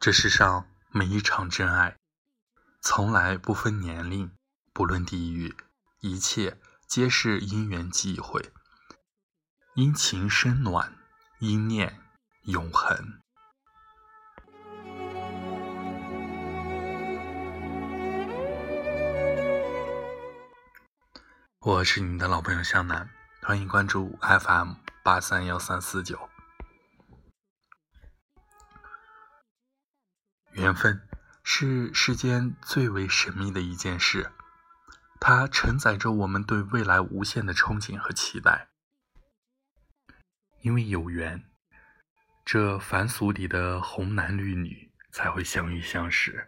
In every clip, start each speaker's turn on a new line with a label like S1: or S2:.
S1: 这世上每一场真爱，从来不分年龄，不论地域，一切皆是因缘际会，因情生暖，因念永恒。我是你的老朋友向南，欢迎关注 FM 八三幺三四九。缘分是世间最为神秘的一件事，它承载着我们对未来无限的憧憬和期待。因为有缘，这凡俗里的红男绿女才会相遇相识。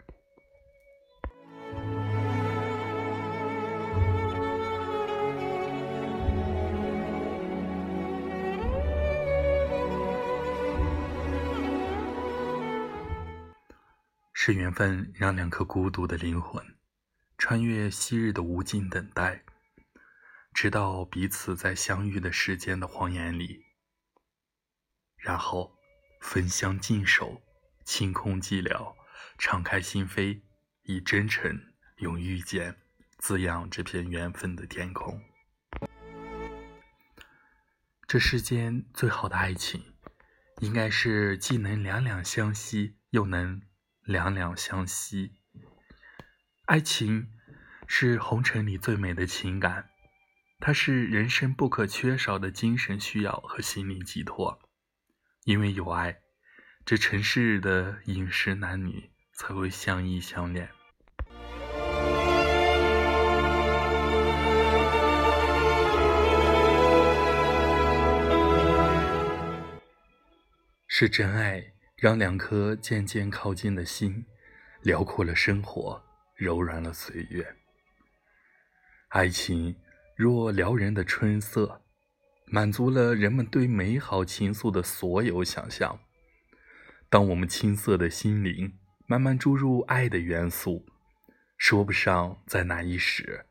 S1: 是缘分让两颗孤独的灵魂穿越昔日的无尽等待，直到彼此在相遇的时间的荒野里，然后焚香尽手，清空寂寥，敞开心扉，以真诚用遇见滋养这片缘分的天空。这世间最好的爱情，应该是既能两两相惜，又能。两两相惜，爱情是红尘里最美的情感，它是人生不可缺少的精神需要和心灵寄托。因为有爱，这尘世的饮食男女才会相依相恋。是真爱。让两颗渐渐靠近的心，辽阔了生活，柔软了岁月。爱情若撩人的春色，满足了人们对美好情愫的所有想象。当我们青涩的心灵慢慢注入爱的元素，说不上在哪一时，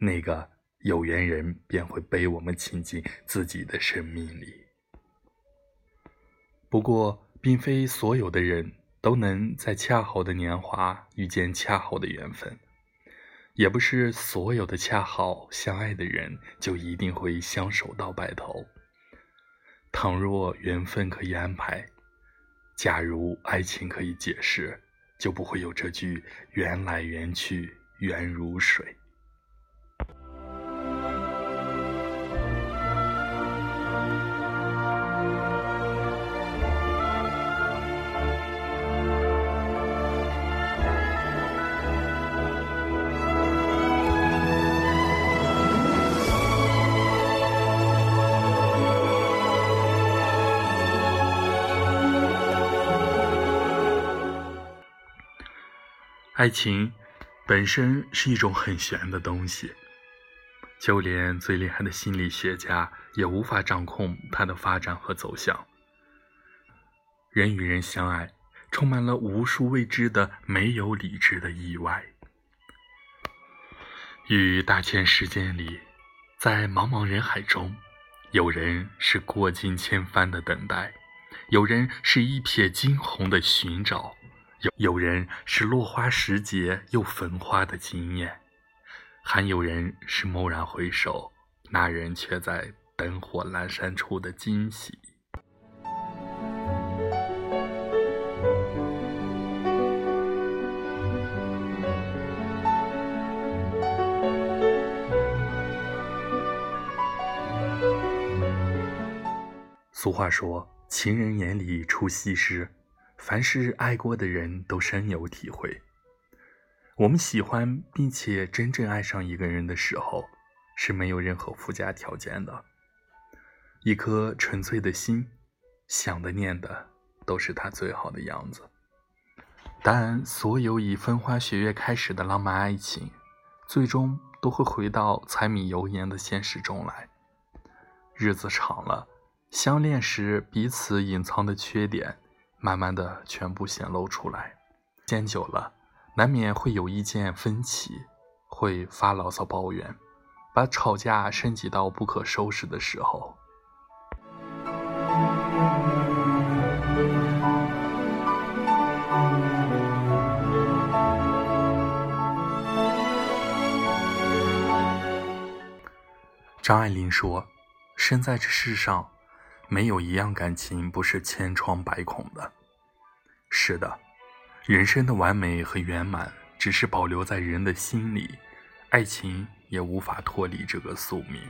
S1: 那个有缘人便会被我们请进自己的生命里。不过。并非所有的人都能在恰好的年华遇见恰好的缘分，也不是所有的恰好相爱的人就一定会相守到白头。倘若缘分可以安排，假如爱情可以解释，就不会有这句“缘来缘去，缘如水”。爱情本身是一种很玄的东西，就连最厉害的心理学家也无法掌控它的发展和走向。人与人相爱，充满了无数未知的、没有理智的意外。于大千世界里，在茫茫人海中，有人是过尽千帆的等待，有人是一瞥惊鸿的寻找。有人是落花时节又焚花的惊艳，还有人是蓦然回首，那人却在灯火阑珊处的惊喜。俗话说：“情人眼里出西施。”凡是爱过的人都深有体会。我们喜欢并且真正爱上一个人的时候，是没有任何附加条件的。一颗纯粹的心，想的念的都是他最好的样子。但所有以风花雪月开始的浪漫爱情，最终都会回到柴米油盐的现实中来。日子长了，相恋时彼此隐藏的缺点。慢慢的全部显露出来。见久了，难免会有意见分歧，会发牢骚抱怨，把吵架升级到不可收拾的时候。张爱玲说：“生在这世上，没有一样感情不是千疮百孔的。”是的，人生的完美和圆满只是保留在人的心里，爱情也无法脱离这个宿命。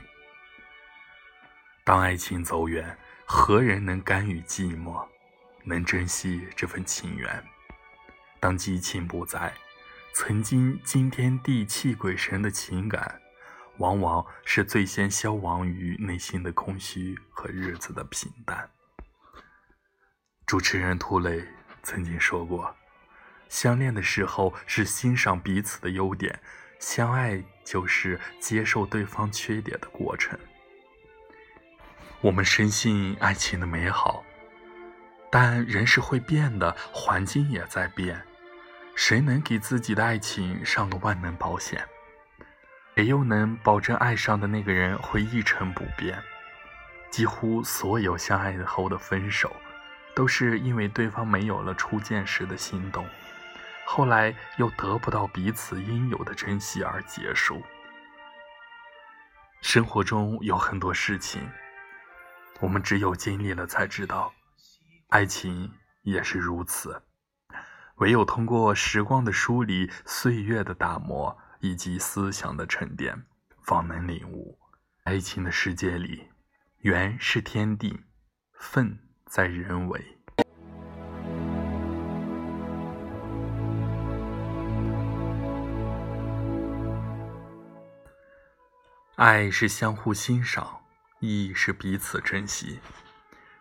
S1: 当爱情走远，何人能甘于寂寞，能珍惜这份情缘？当激情不在，曾经惊天地泣鬼神的情感。往往是最先消亡于内心的空虚和日子的平淡。主持人涂磊曾经说过：“相恋的时候是欣赏彼此的优点，相爱就是接受对方缺点的过程。”我们深信爱情的美好，但人是会变的，环境也在变，谁能给自己的爱情上个万能保险？谁又能保证爱上的那个人会一成不变？几乎所有相爱后的分手，都是因为对方没有了初见时的心动，后来又得不到彼此应有的珍惜而结束。生活中有很多事情，我们只有经历了才知道，爱情也是如此。唯有通过时光的梳理，岁月的打磨。以及思想的沉淀，方能领悟。爱情的世界里，缘是天地，分在人为。爱是相互欣赏，义是彼此珍惜。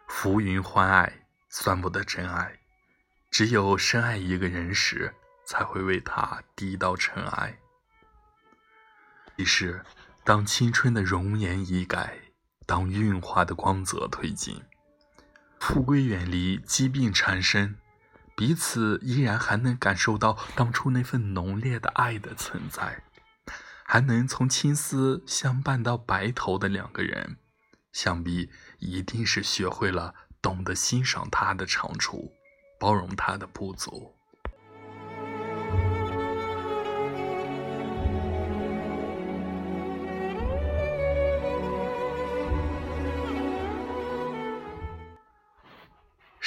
S1: 浮云欢爱，算不得真爱。只有深爱一个人时，才会为他低到尘埃。于是，当青春的容颜已改，当运化的光泽褪尽，富贵远离，疾病缠身，彼此依然还能感受到当初那份浓烈的爱的存在，还能从青丝相伴到白头的两个人，想必一定是学会了懂得欣赏他的长处，包容他的不足。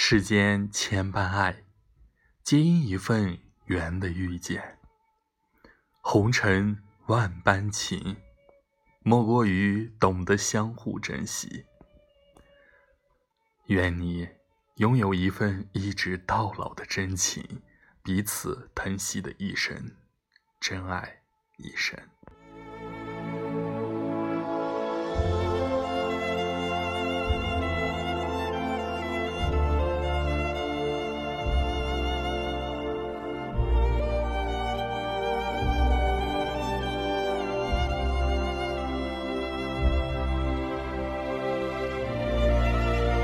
S1: 世间千般爱，皆因一份缘的遇见。红尘万般情，莫过于懂得相互珍惜。愿你拥有一份一直到老的真情，彼此疼惜的一生，真爱一生。